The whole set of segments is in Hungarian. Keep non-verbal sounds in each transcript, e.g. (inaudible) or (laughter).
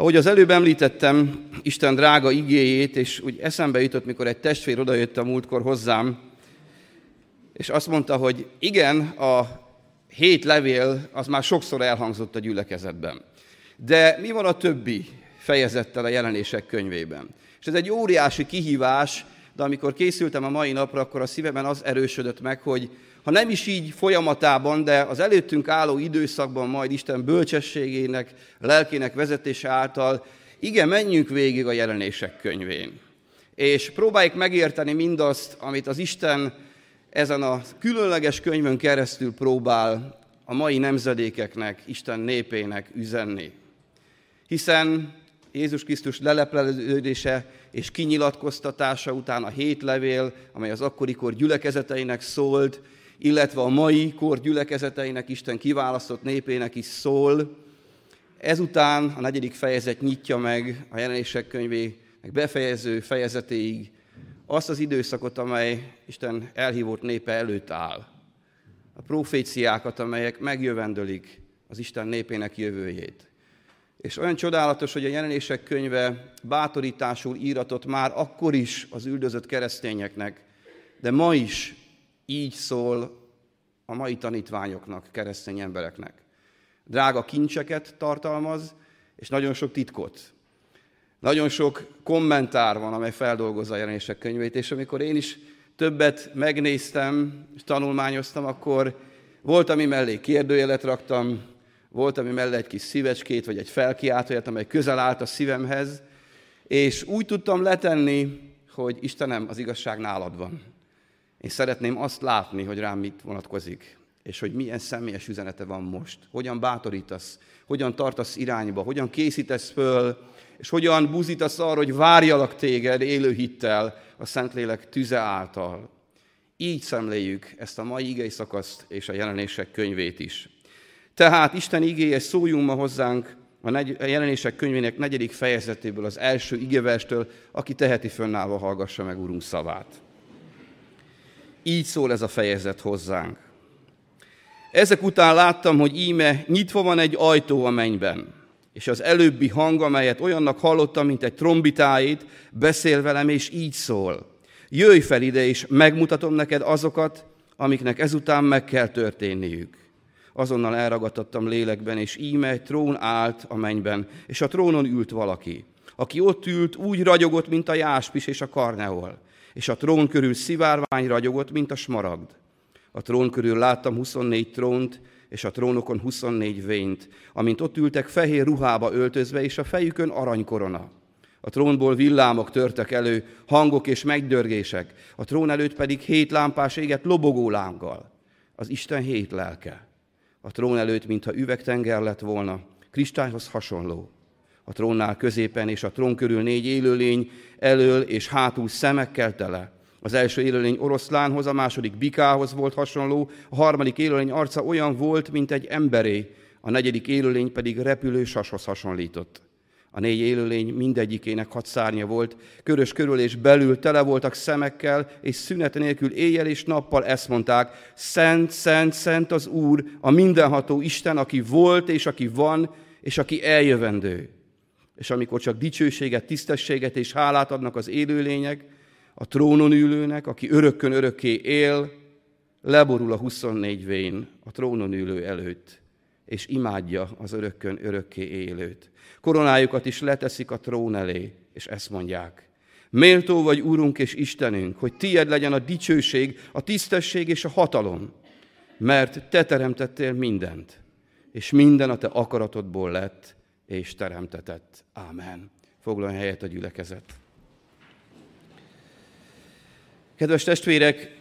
Ahogy az előbb említettem Isten drága igéjét, és úgy eszembe jutott, mikor egy testvér odajött a múltkor hozzám, és azt mondta, hogy igen, a hét levél az már sokszor elhangzott a gyülekezetben. De mi van a többi fejezettel a jelenések könyvében? És ez egy óriási kihívás, de amikor készültem a mai napra, akkor a szívemben az erősödött meg, hogy ha nem is így folyamatában, de az előttünk álló időszakban majd Isten bölcsességének, lelkének vezetése által, igen, menjünk végig a jelenések könyvén. És próbáljuk megérteni mindazt, amit az Isten ezen a különleges könyvön keresztül próbál a mai nemzedékeknek, Isten népének üzenni. Hiszen Jézus Krisztus lelepleződése és kinyilatkoztatása után a hét levél, amely az akkori kor gyülekezeteinek szólt, illetve a mai kor gyülekezeteinek, Isten kiválasztott népének is szól. Ezután a negyedik fejezet nyitja meg a jelenések könyvének befejező fejezetéig azt az időszakot, amely Isten elhívott népe előtt áll. A proféciákat, amelyek megjövendölik az Isten népének jövőjét. És olyan csodálatos, hogy a jelenések könyve bátorításul íratott már akkor is az üldözött keresztényeknek, de ma is így szól a mai tanítványoknak, keresztény embereknek. Drága kincseket tartalmaz, és nagyon sok titkot. Nagyon sok kommentár van, amely feldolgozza a jelenések könyvét, és amikor én is többet megnéztem, és tanulmányoztam, akkor volt, ami mellé kérdőjelet raktam, volt, ami mellé egy kis szívecskét, vagy egy felkiáltóját, amely közel állt a szívemhez, és úgy tudtam letenni, hogy Istenem, az igazság nálad van. Én szeretném azt látni, hogy rám mit vonatkozik, és hogy milyen személyes üzenete van most. Hogyan bátorítasz, hogyan tartasz irányba, hogyan készítesz föl, és hogyan buzítasz arra, hogy várjalak téged élő hittel a Szentlélek tüze által. Így szemléljük ezt a mai igei szakaszt és a jelenések könyvét is. Tehát Isten igéje szóljunk ma hozzánk a jelenések könyvének negyedik fejezetéből, az első igéverstől, aki teheti fönnállva hallgassa meg Urunk szavát. Így szól ez a fejezet hozzánk. Ezek után láttam, hogy íme nyitva van egy ajtó a mennyben, és az előbbi hang, amelyet olyannak hallottam, mint egy trombitáit, beszél velem, és így szól. Jöjj fel ide, és megmutatom neked azokat, amiknek ezután meg kell történniük. Azonnal elragadtattam lélekben, és íme egy trón állt a mennyben, és a trónon ült valaki. Aki ott ült, úgy ragyogott, mint a jáspis és a karneol és a trón körül szivárvány ragyogott, mint a smaragd. A trón körül láttam 24 trónt, és a trónokon 24 vényt, amint ott ültek fehér ruhába öltözve, és a fejükön aranykorona. A trónból villámok törtek elő, hangok és megdörgések, a trón előtt pedig hét lámpás éget lobogó lánggal. Az Isten hét lelke. A trón előtt, mintha üvegtenger lett volna, kristályhoz hasonló a trónnál középen, és a trón körül négy élőlény elől és hátul szemekkel tele. Az első élőlény oroszlánhoz, a második bikához volt hasonló, a harmadik élőlény arca olyan volt, mint egy emberé, a negyedik élőlény pedig repülő sashoz hasonlított. A négy élőlény mindegyikének hat szárnya volt, körös körül és belül tele voltak szemekkel, és szünet nélkül éjjel és nappal ezt mondták, Szent, Szent, Szent az Úr, a mindenható Isten, aki volt és aki van, és aki eljövendő és amikor csak dicsőséget, tisztességet és hálát adnak az élőlények, a trónon ülőnek, aki örökkön örökké él, leborul a 24 vén a trónon ülő előtt, és imádja az örökkön örökké élőt. Koronájukat is leteszik a trón elé, és ezt mondják. Méltó vagy, Úrunk és Istenünk, hogy tied legyen a dicsőség, a tisztesség és a hatalom, mert te teremtettél mindent, és minden a te akaratodból lett, és teremtetett. Ámen. Foglaljon helyet a gyülekezet. Kedves testvérek,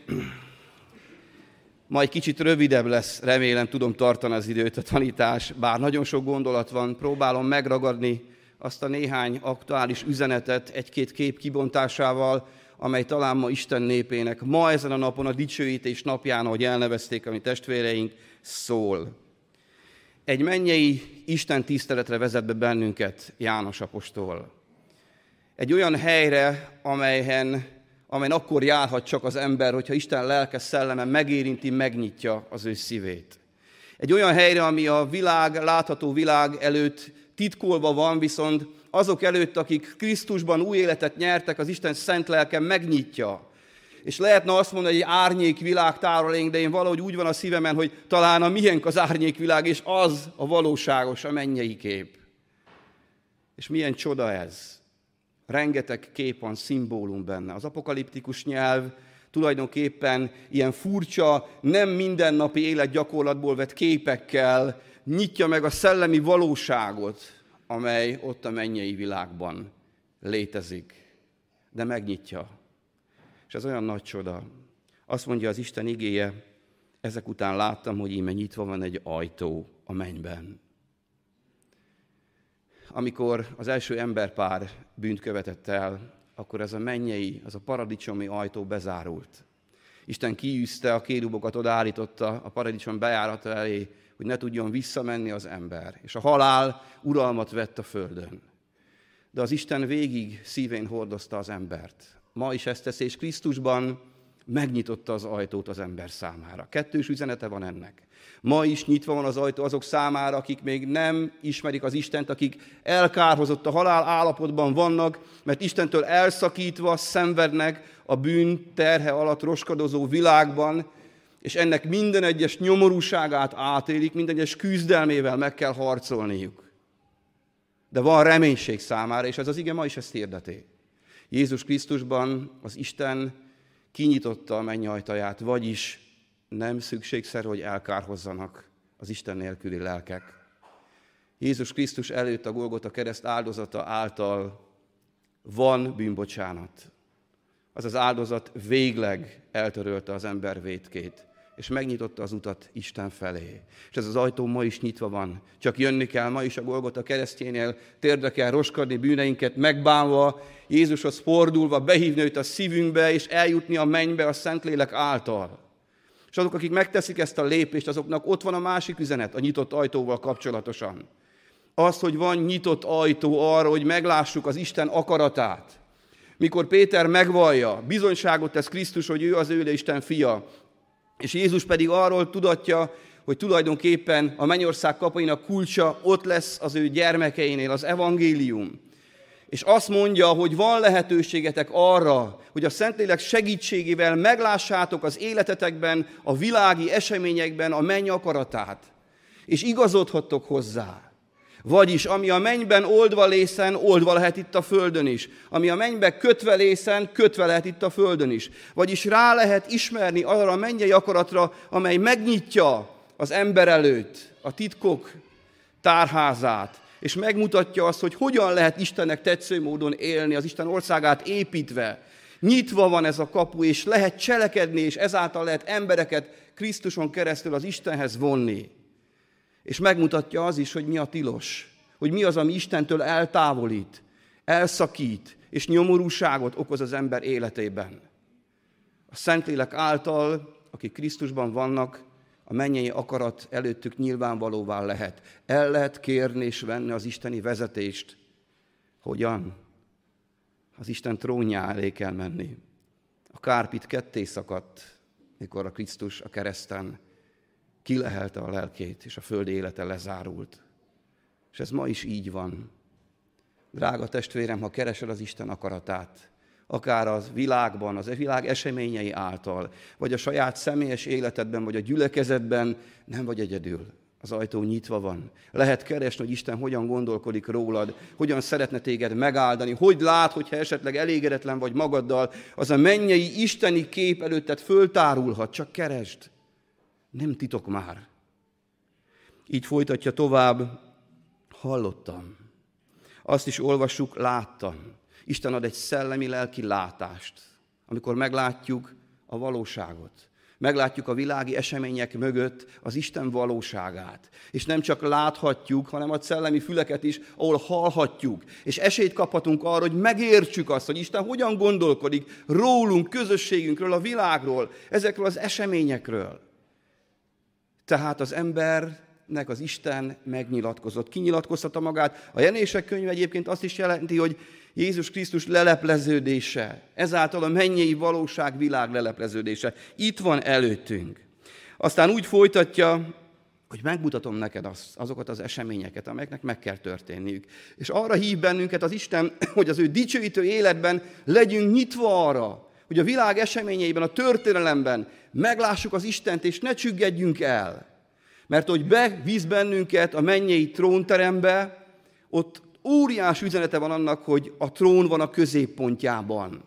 (clears throat) majd kicsit rövidebb lesz, remélem tudom tartani az időt a tanítás, bár nagyon sok gondolat van, próbálom megragadni azt a néhány aktuális üzenetet egy-két kép kibontásával, amely talán ma Isten népének ma ezen a napon a dicsőítés napján, ahogy elnevezték a mi testvéreink, szól. Egy mennyei Isten tiszteletre vezet be bennünket János apostol. Egy olyan helyre, amelyen, amelyen akkor járhat csak az ember, hogyha Isten lelke szelleme megérinti, megnyitja az ő szívét. Egy olyan helyre, ami a világ, látható világ előtt titkolva van, viszont azok előtt, akik Krisztusban új életet nyertek, az Isten szent lelke megnyitja. És lehetne azt mondani, hogy egy árnyékvilág tárolénk, de én valahogy úgy van a szívemen, hogy talán a miénk az árnyékvilág, és az a valóságos, a mennyei kép. És milyen csoda ez. Rengeteg kép van, szimbólum benne. Az apokaliptikus nyelv tulajdonképpen ilyen furcsa, nem mindennapi életgyakorlatból vett képekkel nyitja meg a szellemi valóságot, amely ott a mennyei világban létezik. De megnyitja. És ez olyan nagy csoda. Azt mondja az Isten igéje, ezek után láttam, hogy íme nyitva van egy ajtó a mennyben. Amikor az első emberpár bűnt követett el, akkor ez a mennyei, az a paradicsomi ajtó bezárult. Isten kiűzte a kérubokat, odaállította a paradicsom bejárata elé, hogy ne tudjon visszamenni az ember. És a halál uralmat vett a földön. De az Isten végig szívén hordozta az embert. Ma is ezt teszi, és Krisztusban megnyitotta az ajtót az ember számára. Kettős üzenete van ennek. Ma is nyitva van az ajtó azok számára, akik még nem ismerik az Istent, akik elkárhozott a halál állapotban vannak, mert Istentől elszakítva szenvednek a bűn terhe alatt roskadozó világban, és ennek minden egyes nyomorúságát átélik, minden egyes küzdelmével meg kell harcolniuk. De van reménység számára, és ez az ige ma is ezt hirdeti. Jézus Krisztusban az Isten kinyitotta a mennyajtaját, vagyis nem szükségszer, hogy elkárhozzanak az Isten nélküli lelkek. Jézus Krisztus előtt a Golgota kereszt áldozata által van bűnbocsánat. Az az áldozat végleg eltörölte az ember vétkét, és megnyitotta az utat Isten felé. És ez az ajtó ma is nyitva van. Csak jönni kell ma is a Golgota keresztjénél, térdre kell roskadni bűneinket, megbánva, Jézushoz fordulva, behívni őt a szívünkbe, és eljutni a mennybe a Szentlélek által. És azok, akik megteszik ezt a lépést, azoknak ott van a másik üzenet a nyitott ajtóval kapcsolatosan. Az, hogy van nyitott ajtó arra, hogy meglássuk az Isten akaratát. Mikor Péter megvallja, bizonyságot tesz Krisztus, hogy ő az ő Isten fia, és Jézus pedig arról tudatja, hogy tulajdonképpen a mennyország kapainak kulcsa ott lesz az ő gyermekeinél, az evangélium és azt mondja, hogy van lehetőségetek arra, hogy a Szentlélek segítségével meglássátok az életetekben, a világi eseményekben a menny akaratát, és igazodhattok hozzá. Vagyis, ami a mennyben oldva lészen, oldva lehet itt a földön is. Ami a mennybe kötve lészen, kötve lehet itt a földön is. Vagyis rá lehet ismerni arra a mennyei akaratra, amely megnyitja az ember előtt a titkok tárházát, és megmutatja azt, hogy hogyan lehet Istennek tetsző módon élni, az Isten országát építve. Nyitva van ez a kapu, és lehet cselekedni, és ezáltal lehet embereket Krisztuson keresztül az Istenhez vonni. És megmutatja az is, hogy mi a tilos, hogy mi az, ami Istentől eltávolít, elszakít, és nyomorúságot okoz az ember életében. A Szentlélek által, akik Krisztusban vannak, a mennyei akarat előttük nyilvánvalóvá lehet. El lehet kérni és venni az isteni vezetést. Hogyan? Az Isten trónja elé kell menni. A kárpit ketté szakadt, mikor a Krisztus a kereszten kilehelte a lelkét, és a földi élete lezárult. És ez ma is így van. Drága testvérem, ha keresed az Isten akaratát, akár az világban, az e világ eseményei által, vagy a saját személyes életedben, vagy a gyülekezetben, nem vagy egyedül. Az ajtó nyitva van. Lehet keresni, hogy Isten hogyan gondolkodik rólad, hogyan szeretne téged megáldani, hogy lát, hogyha esetleg elégedetlen vagy magaddal, az a mennyei isteni kép előtted föltárulhat, csak keresd. Nem titok már. Így folytatja tovább, hallottam. Azt is olvassuk, láttam. Isten ad egy szellemi-lelki látást, amikor meglátjuk a valóságot. Meglátjuk a világi események mögött az Isten valóságát. És nem csak láthatjuk, hanem a szellemi füleket is, ahol hallhatjuk. És esélyt kaphatunk arra, hogy megértsük azt, hogy Isten hogyan gondolkodik rólunk, közösségünkről, a világról, ezekről az eseményekről. Tehát az embernek az Isten megnyilatkozott, kinyilatkoztatta magát. A Jenések könyve egyébként azt is jelenti, hogy Jézus Krisztus lelepleződése, ezáltal a mennyei valóság világ lelepleződése. Itt van előttünk. Aztán úgy folytatja hogy megmutatom neked az, azokat az eseményeket, amelyeknek meg kell történniük. És arra hív bennünket az Isten, (clears throat) hogy az ő dicsőítő életben legyünk nyitva arra, hogy a világ eseményeiben, a történelemben meglássuk az Istent, és ne csüggedjünk el. Mert hogy bevíz bennünket a mennyei trónterembe, ott óriás üzenete van annak, hogy a trón van a középpontjában.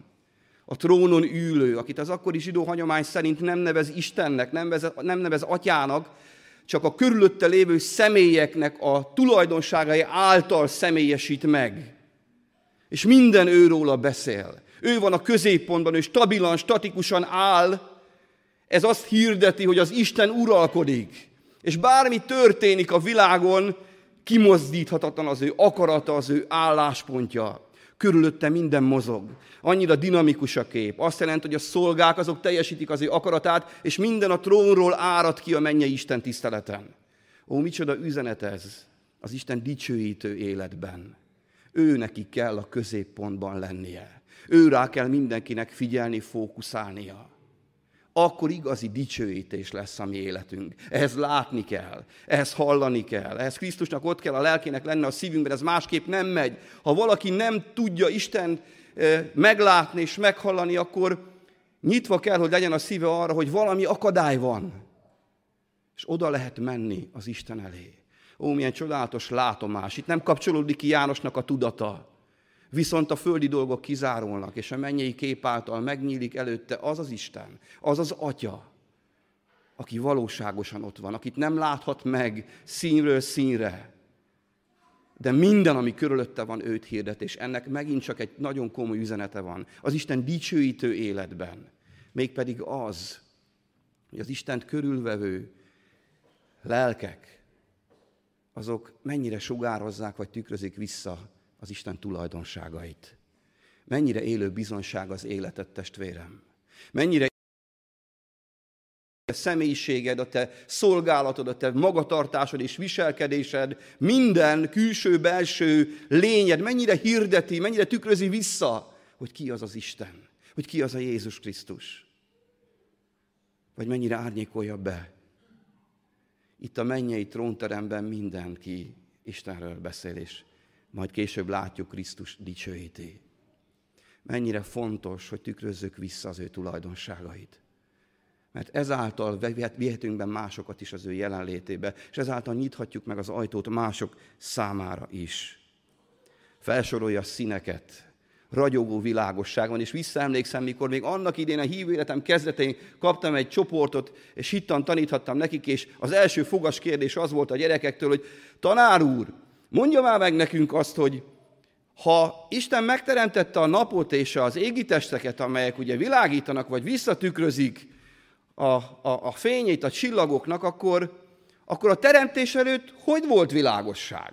A trónon ülő, akit az akkori zsidó hagyomány szerint nem nevez Istennek, nem nevez, nem nevez atyának, csak a körülötte lévő személyeknek a tulajdonságai által személyesít meg. És minden őróla beszél. Ő van a középpontban, ő stabilan, statikusan áll. Ez azt hirdeti, hogy az Isten uralkodik. És bármi történik a világon, kimozdíthatatlan az ő akarata, az ő álláspontja. Körülötte minden mozog. Annyira dinamikus a kép. Azt jelenti, hogy a szolgák azok teljesítik az ő akaratát, és minden a trónról árad ki a mennyei Isten tiszteleten. Ó, micsoda üzenet ez az Isten dicsőítő életben. Ő neki kell a középpontban lennie. Ő rá kell mindenkinek figyelni, fókuszálnia akkor igazi dicsőítés lesz a mi életünk. Ehhez látni kell, ehhez hallani kell, ehhez Krisztusnak ott kell a lelkének lenne a szívünkben, ez másképp nem megy. Ha valaki nem tudja Isten eh, meglátni és meghallani, akkor nyitva kell, hogy legyen a szíve arra, hogy valami akadály van. És oda lehet menni az Isten elé. Ó, milyen csodálatos látomás. Itt nem kapcsolódik ki Jánosnak a tudata. Viszont a földi dolgok kizárulnak, és a mennyei kép által megnyílik előtte az az Isten, az az Atya, aki valóságosan ott van, akit nem láthat meg színről színre, de minden, ami körülötte van, őt hirdet, és ennek megint csak egy nagyon komoly üzenete van. Az Isten dicsőítő életben. Mégpedig az, hogy az Istent körülvevő lelkek, azok mennyire sugározzák, vagy tükrözik vissza az Isten tulajdonságait. Mennyire élő bizonság az életed, testvérem. Mennyire a személyiséged, a te szolgálatod, a te magatartásod és viselkedésed, minden külső-belső lényed mennyire hirdeti, mennyire tükrözi vissza, hogy ki az az Isten, hogy ki az a Jézus Krisztus. Vagy mennyire árnyékolja be. Itt a mennyei trónteremben mindenki Istenről beszél, és majd később látjuk Krisztus dicsőíté. Mennyire fontos, hogy tükrözzük vissza az ő tulajdonságait. Mert ezáltal vihetünk be másokat is az ő jelenlétébe, és ezáltal nyithatjuk meg az ajtót mások számára is. Felsorolja a színeket, ragyogó világosság van, és visszaemlékszem, mikor még annak idén a hívő életem kezdetén kaptam egy csoportot, és hittan taníthattam nekik, és az első fogas kérdés az volt a gyerekektől, hogy tanár úr, Mondja már meg nekünk azt, hogy ha Isten megteremtette a napot és az égitesteket, amelyek ugye világítanak, vagy visszatükrözik a, a, a fényét a csillagoknak, akkor, akkor a teremtés előtt hogy volt világosság?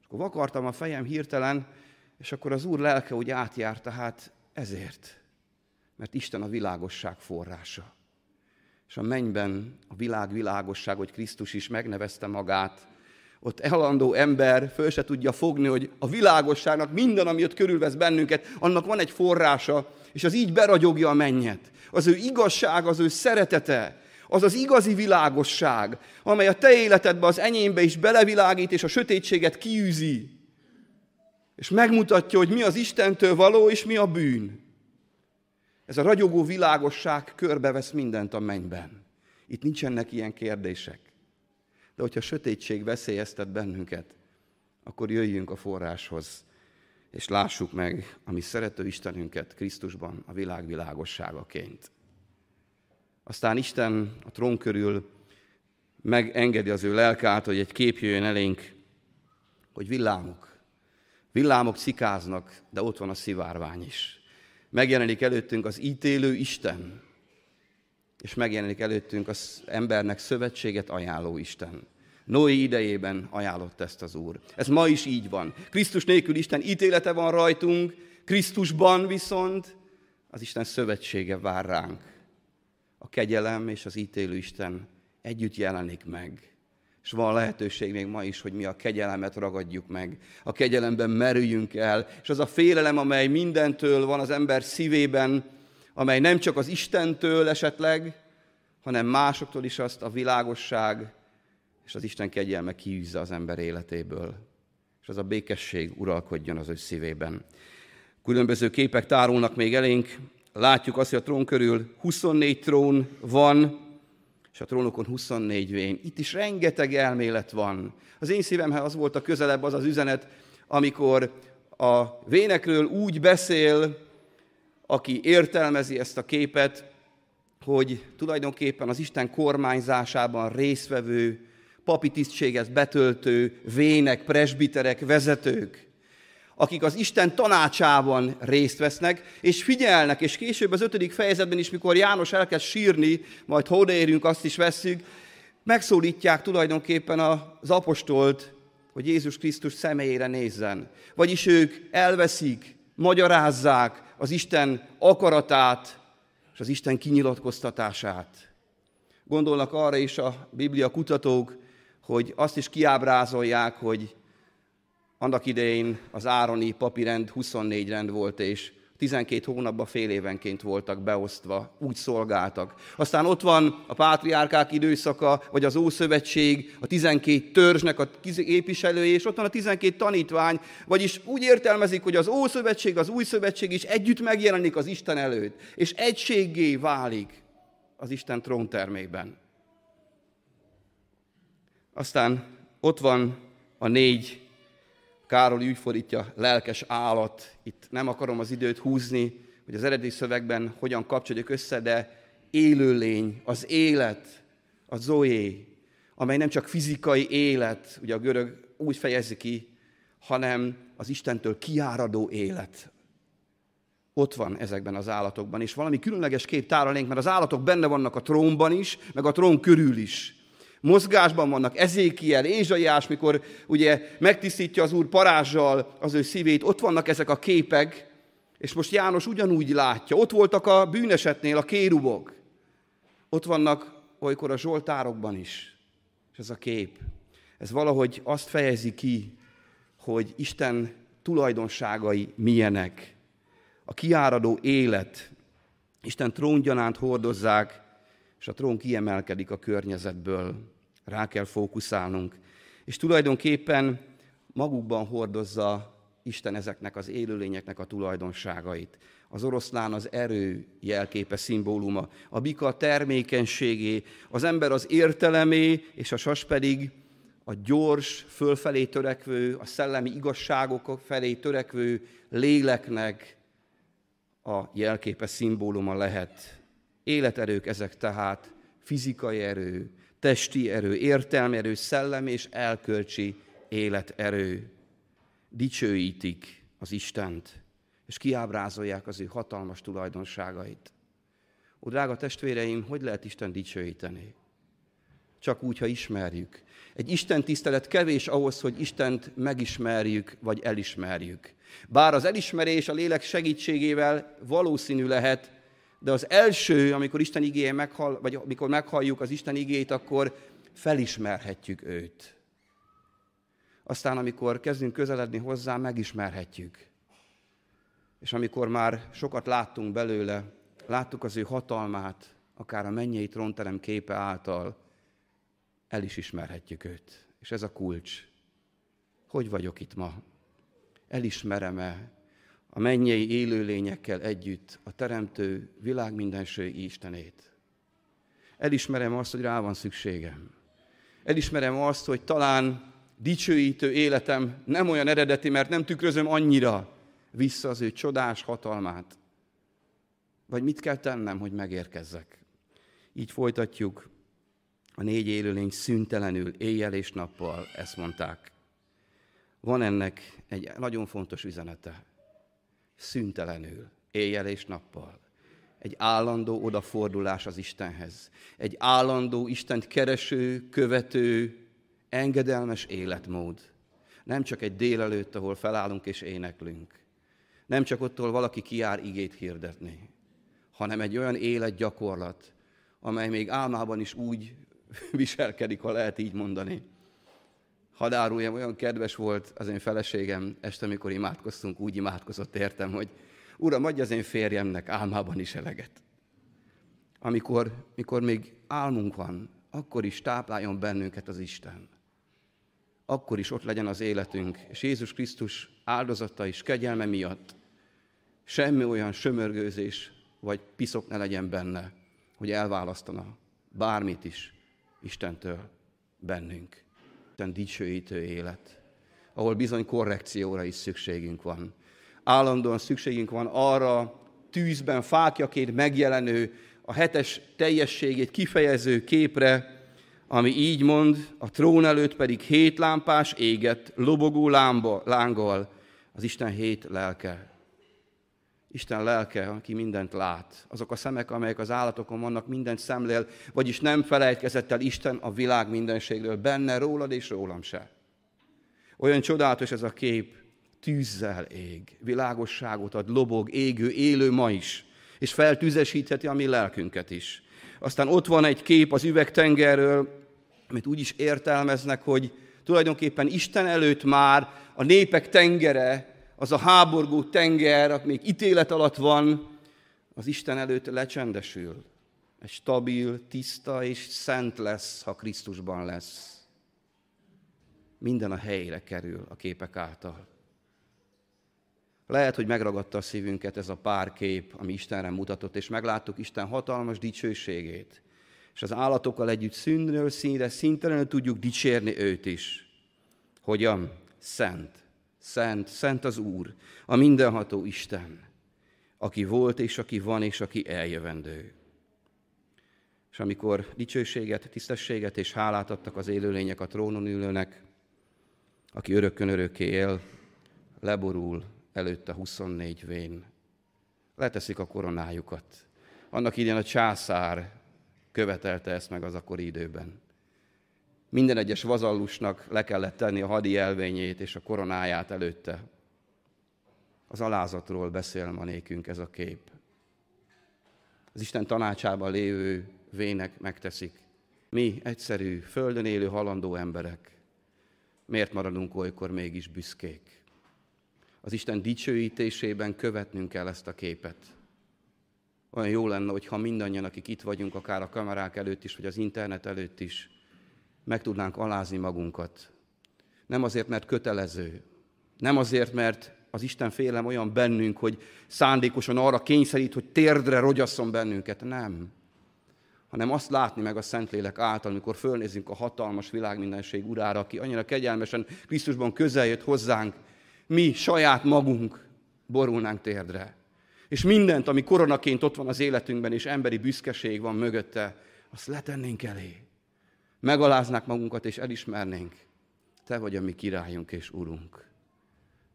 És akkor vakartam a fejem hirtelen, és akkor az Úr lelke úgy átjárta, hát ezért, mert Isten a világosság forrása. És a mennyben a világ világosság, hogy Krisztus is megnevezte magát, ott elandó ember föl se tudja fogni, hogy a világosságnak minden, ami ott körülvesz bennünket, annak van egy forrása, és az így beragyogja a mennyet. Az ő igazság, az ő szeretete, az az igazi világosság, amely a te életedbe, az enyémbe is belevilágít, és a sötétséget kiűzi. És megmutatja, hogy mi az Istentől való, és mi a bűn. Ez a ragyogó világosság körbevesz mindent a mennyben. Itt nincsenek ilyen kérdések. De hogyha sötétség veszélyeztet bennünket, akkor jöjjünk a forráshoz, és lássuk meg a mi szerető Istenünket Krisztusban a világ világosságaként. Aztán Isten a trón körül megengedi az ő lelkát, hogy egy kép jöjjön elénk, hogy villámok. Villámok cikáznak, de ott van a szivárvány is. Megjelenik előttünk az ítélő Isten, és megjelenik előttünk az embernek szövetséget ajánló Isten. Noé idejében ajánlott ezt az Úr. Ez ma is így van. Krisztus nélkül Isten ítélete van rajtunk, Krisztusban viszont az Isten szövetsége vár ránk. A kegyelem és az ítélő Isten együtt jelenik meg. És van lehetőség még ma is, hogy mi a kegyelemet ragadjuk meg. A kegyelemben merüljünk el. És az a félelem, amely mindentől van az ember szívében, amely nem csak az Istentől esetleg, hanem másoktól is azt a világosság és az Isten kegyelme kiűzze az ember életéből. És az a békesség uralkodjon az ő szívében. Különböző képek tárulnak még elénk. Látjuk azt, hogy a trón körül 24 trón van, és a trónokon 24 vén. Itt is rengeteg elmélet van. Az én szívemhez az volt a közelebb az az üzenet, amikor a vénekről úgy beszél, aki értelmezi ezt a képet, hogy tulajdonképpen az Isten kormányzásában résztvevő, papi tisztséget betöltő vének, presbiterek, vezetők, akik az Isten tanácsában részt vesznek, és figyelnek, és később az ötödik fejezetben is, mikor János elkezd sírni, majd ha odaérünk, azt is vesszük, megszólítják tulajdonképpen az apostolt, hogy Jézus Krisztus személyére nézzen. Vagyis ők elveszik, magyarázzák az Isten akaratát és az Isten kinyilatkoztatását. Gondolnak arra is a Biblia kutatók, hogy azt is kiábrázolják, hogy annak idején az Ároni papirend 24 rend volt, és 12 hónapban fél évenként voltak beosztva, úgy szolgáltak. Aztán ott van a pátriárkák időszaka, vagy az Ószövetség, a 12 törzsnek a képviselője, és ott van a 12 tanítvány, vagyis úgy értelmezik, hogy az Ószövetség, az Új Szövetség is együtt megjelenik az Isten előtt, és egységgé válik az Isten tróntermében. Aztán ott van a négy Károly úgy fordítja, lelkes állat. Itt nem akarom az időt húzni, hogy az eredeti szövegben hogyan kapcsoljuk össze, de élőlény, az élet, a zoé, amely nem csak fizikai élet, ugye a görög úgy fejezi ki, hanem az Istentől kiáradó élet. Ott van ezekben az állatokban, és valami különleges kép táralénk, mert az állatok benne vannak a trónban is, meg a trón körül is mozgásban vannak. Ezékiel, Ézsaiás, mikor ugye megtisztítja az Úr parázsal az ő szívét, ott vannak ezek a képek, és most János ugyanúgy látja. Ott voltak a bűnesetnél a kérubok. Ott vannak olykor a zsoltárokban is. És ez a kép. Ez valahogy azt fejezi ki, hogy Isten tulajdonságai milyenek. A kiáradó élet, Isten tróngyanánt hordozzák, és a trón kiemelkedik a környezetből. Rá kell fókuszálnunk. És tulajdonképpen magukban hordozza Isten ezeknek az élőlényeknek a tulajdonságait. Az oroszlán az erő jelképe, szimbóluma, a bika a termékenységé, az ember az értelemé, és a sas pedig a gyors, fölfelé törekvő, a szellemi igazságok felé törekvő léleknek a jelképe, szimbóluma lehet. Életerők ezek tehát, fizikai erő, testi erő, értelmi erő, szellem és elkölcsi életerő. Dicsőítik az Istent, és kiábrázolják az ő hatalmas tulajdonságait. Ó, drága testvéreim, hogy lehet Isten dicsőíteni? Csak úgy, ha ismerjük. Egy Isten tisztelet kevés ahhoz, hogy Istent megismerjük, vagy elismerjük. Bár az elismerés a lélek segítségével valószínű lehet, de az első, amikor Isten igéje meghall, vagy amikor meghalljuk az Isten igéjét, akkor felismerhetjük őt. Aztán, amikor kezdünk közeledni hozzá, megismerhetjük. És amikor már sokat láttunk belőle, láttuk az ő hatalmát, akár a mennyei trónterem képe által, el is ismerhetjük őt. És ez a kulcs. Hogy vagyok itt ma? Elismerem-e a mennyei élőlényekkel együtt a Teremtő világ mindenső Istenét. Elismerem azt, hogy rá van szükségem. Elismerem azt, hogy talán dicsőítő életem nem olyan eredeti, mert nem tükrözöm annyira vissza az ő csodás hatalmát. Vagy mit kell tennem, hogy megérkezzek? Így folytatjuk. A négy élőlény szüntelenül, éjjel és nappal, ezt mondták. Van ennek egy nagyon fontos üzenete szüntelenül, éjjel és nappal. Egy állandó odafordulás az Istenhez. Egy állandó Istent kereső, követő, engedelmes életmód. Nem csak egy délelőtt, ahol felállunk és éneklünk. Nem csak ott, ahol valaki kiár igét hirdetni, hanem egy olyan életgyakorlat, amely még álmában is úgy (laughs) viselkedik, ha lehet így mondani. Hadd áruljam, olyan kedves volt az én feleségem, este, amikor imádkoztunk, úgy imádkozott értem, hogy Uram, adj az én férjemnek álmában is eleget. Amikor, mikor még álmunk van, akkor is tápláljon bennünket az Isten. Akkor is ott legyen az életünk, és Jézus Krisztus áldozata és kegyelme miatt semmi olyan sömörgőzés vagy piszok ne legyen benne, hogy elválasztana bármit is Istentől bennünk. Isten dicsőítő élet, ahol bizony korrekcióra is szükségünk van. Állandóan szükségünk van arra tűzben fákjaként megjelenő, a hetes teljességét kifejező képre, ami így mond, a trón előtt pedig hét lámpás éget, lobogó lámba, lánggal, az Isten hét lelke. Isten lelke, aki mindent lát. Azok a szemek, amelyek az állatokon vannak, mindent szemlél, vagyis nem felejtkezett el Isten a világ mindenségről, benne, rólad és rólam se. Olyan csodálatos ez a kép, tűzzel ég, világosságot ad, lobog, égő, élő ma is, és feltüzesítheti a mi lelkünket is. Aztán ott van egy kép az üvegtengerről, amit úgy is értelmeznek, hogy tulajdonképpen Isten előtt már a népek tengere, az a háborgó tenger, még ítélet alatt van, az Isten előtt lecsendesül. Egy stabil, tiszta és szent lesz, ha Krisztusban lesz. Minden a helyére kerül a képek által. Lehet, hogy megragadta a szívünket ez a pár kép, ami Istenre mutatott, és megláttuk Isten hatalmas dicsőségét. És az állatokkal együtt színről színre szintelenül tudjuk dicsérni őt is. Hogyan? Szent, szent, szent az Úr, a mindenható Isten, aki volt és aki van és aki eljövendő. És amikor dicsőséget, tisztességet és hálát adtak az élőlények a trónon ülőnek, aki örökkön örökké él, leborul előtte 24 vén. Leteszik a koronájukat. Annak idén a császár követelte ezt meg az akkori időben. Minden egyes vazallusnak le kellett tenni a hadi elvényét és a koronáját előtte. Az alázatról beszél ma nékünk ez a kép. Az Isten tanácsában lévő vének megteszik. Mi, egyszerű, földön élő, halandó emberek, miért maradunk olykor mégis büszkék? Az Isten dicsőítésében követnünk kell ezt a képet. Olyan jó lenne, hogyha mindannyian, akik itt vagyunk, akár a kamerák előtt is, vagy az internet előtt is, meg tudnánk alázni magunkat. Nem azért, mert kötelező, nem azért, mert az Isten félem olyan bennünk, hogy szándékosan arra kényszerít, hogy térdre rogyasszon bennünket. Nem. Hanem azt látni meg a Szentlélek által, amikor fölnézünk a hatalmas világmindenség urára, aki annyira kegyelmesen Krisztusban közel jött hozzánk, mi saját magunk borulnánk térdre. És mindent, ami koronaként ott van az életünkben, és emberi büszkeség van mögötte, azt letennénk elé megaláznák magunkat, és elismernénk, Te vagy a mi királyunk és urunk.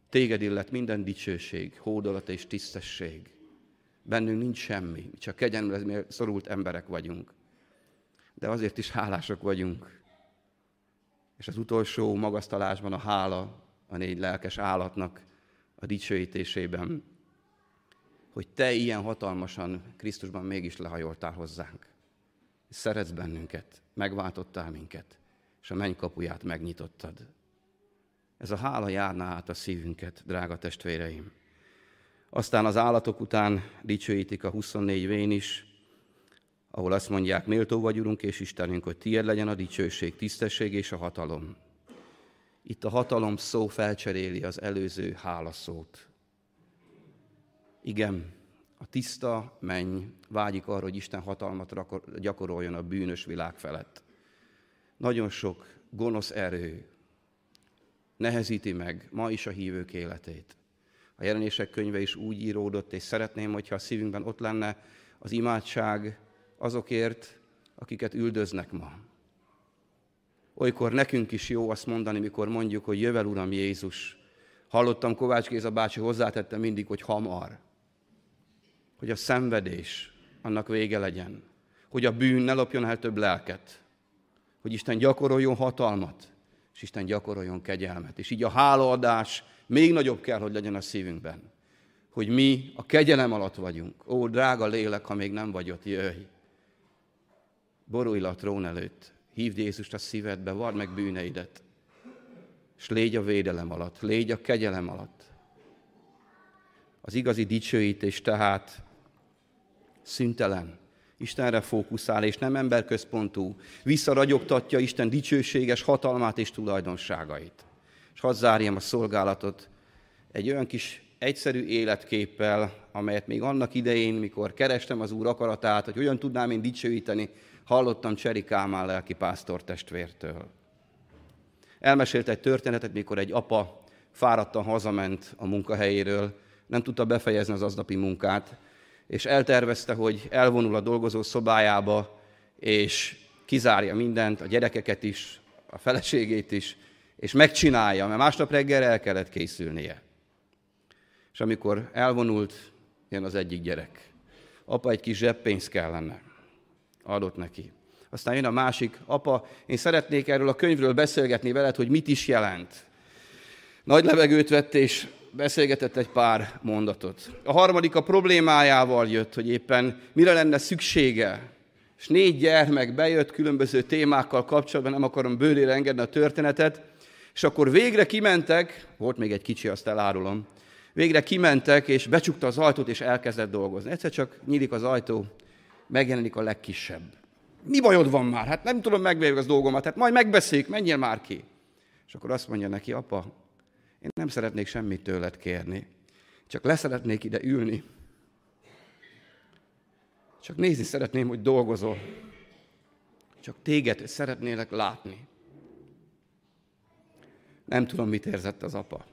Téged illet minden dicsőség, hódolat és tisztesség. Bennünk nincs semmi, csak kegyelemre szorult emberek vagyunk. De azért is hálások vagyunk. És az utolsó magasztalásban a hála a négy lelkes állatnak a dicsőítésében, hogy Te ilyen hatalmasan Krisztusban mégis lehajoltál hozzánk. Szeretsz bennünket, megváltottál minket, és a menny kapuját megnyitottad. Ez a hála járná át a szívünket, drága testvéreim. Aztán az állatok után dicsőítik a 24 vén is, ahol azt mondják, méltó vagy, Urunk és Istenünk, hogy tiéd legyen a dicsőség, tisztesség és a hatalom. Itt a hatalom szó felcseréli az előző hálaszót. Igen, tiszta menny vágyik arra, hogy Isten hatalmat gyakoroljon a bűnös világ felett. Nagyon sok gonosz erő nehezíti meg ma is a hívők életét. A jelenések könyve is úgy íródott, és szeretném, hogyha a szívünkben ott lenne az imádság azokért, akiket üldöznek ma. Olykor nekünk is jó azt mondani, mikor mondjuk, hogy jövel Uram Jézus. Hallottam Kovács Géza bácsi hozzátette mindig, hogy hamar hogy a szenvedés annak vége legyen, hogy a bűn ne lopjon el több lelket, hogy Isten gyakoroljon hatalmat, és Isten gyakoroljon kegyelmet. És így a hálaadás még nagyobb kell, hogy legyen a szívünkben, hogy mi a kegyelem alatt vagyunk. Ó, drága lélek, ha még nem vagy ott, jöjj! Borulj a trón előtt, hívd Jézust a szívedbe, vard meg bűneidet, és légy a védelem alatt, légy a kegyelem alatt. Az igazi dicsőítés tehát szüntelen, Istenre fókuszál, és nem emberközpontú. Visszaragyogtatja Isten dicsőséges hatalmát és tulajdonságait. És hadd zárjam a szolgálatot egy olyan kis egyszerű életképpel, amelyet még annak idején, mikor kerestem az Úr akaratát, hogy olyan tudnám én dicsőíteni, hallottam Cseri Kálmán lelki pásztor testvértől. Elmesélt egy történetet, mikor egy apa fáradtan hazament a munkahelyéről, nem tudta befejezni az aznapi munkát, és eltervezte, hogy elvonul a dolgozó szobájába, és kizárja mindent, a gyerekeket is, a feleségét is, és megcsinálja, mert másnap reggel el kellett készülnie. És amikor elvonult, jön az egyik gyerek. Apa, egy kis zseppénz kellene. Adott neki. Aztán jön a másik, apa, én szeretnék erről a könyvről beszélgetni veled, hogy mit is jelent. Nagy levegőt vett, és beszélgetett egy pár mondatot. A harmadik a problémájával jött, hogy éppen mire lenne szüksége. És négy gyermek bejött különböző témákkal kapcsolatban, nem akarom bőrére engedni a történetet, és akkor végre kimentek, volt még egy kicsi, azt elárulom, végre kimentek, és becsukta az ajtót, és elkezdett dolgozni. Egyszer csak nyílik az ajtó, megjelenik a legkisebb. Mi bajod van már? Hát nem tudom megvégni az dolgomat, hát majd megbeszéljük, menjél már ki. És akkor azt mondja neki, apa, én nem szeretnék semmit tőled kérni, csak leszeretnék ide ülni. Csak nézni szeretném, hogy dolgozol. Csak téged szeretnélek látni. Nem tudom, mit érzett az apa.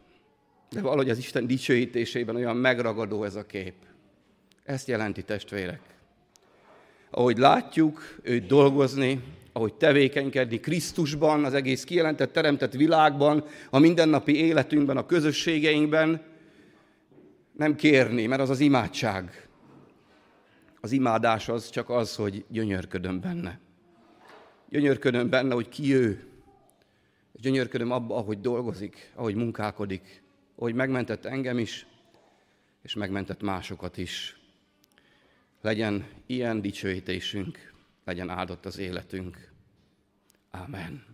De valahogy az Isten dicsőítésében olyan megragadó ez a kép. Ezt jelenti testvérek. Ahogy látjuk őt dolgozni, ahogy tevékenykedni Krisztusban, az egész kijelentett, teremtett világban, a mindennapi életünkben, a közösségeinkben, nem kérni, mert az az imádság. Az imádás az csak az, hogy gyönyörködöm benne. Gyönyörködöm benne, hogy ki ő. És gyönyörködöm abba, ahogy dolgozik, ahogy munkálkodik, ahogy megmentett engem is, és megmentett másokat is. Legyen ilyen dicsőítésünk legyen áldott az életünk. Amen.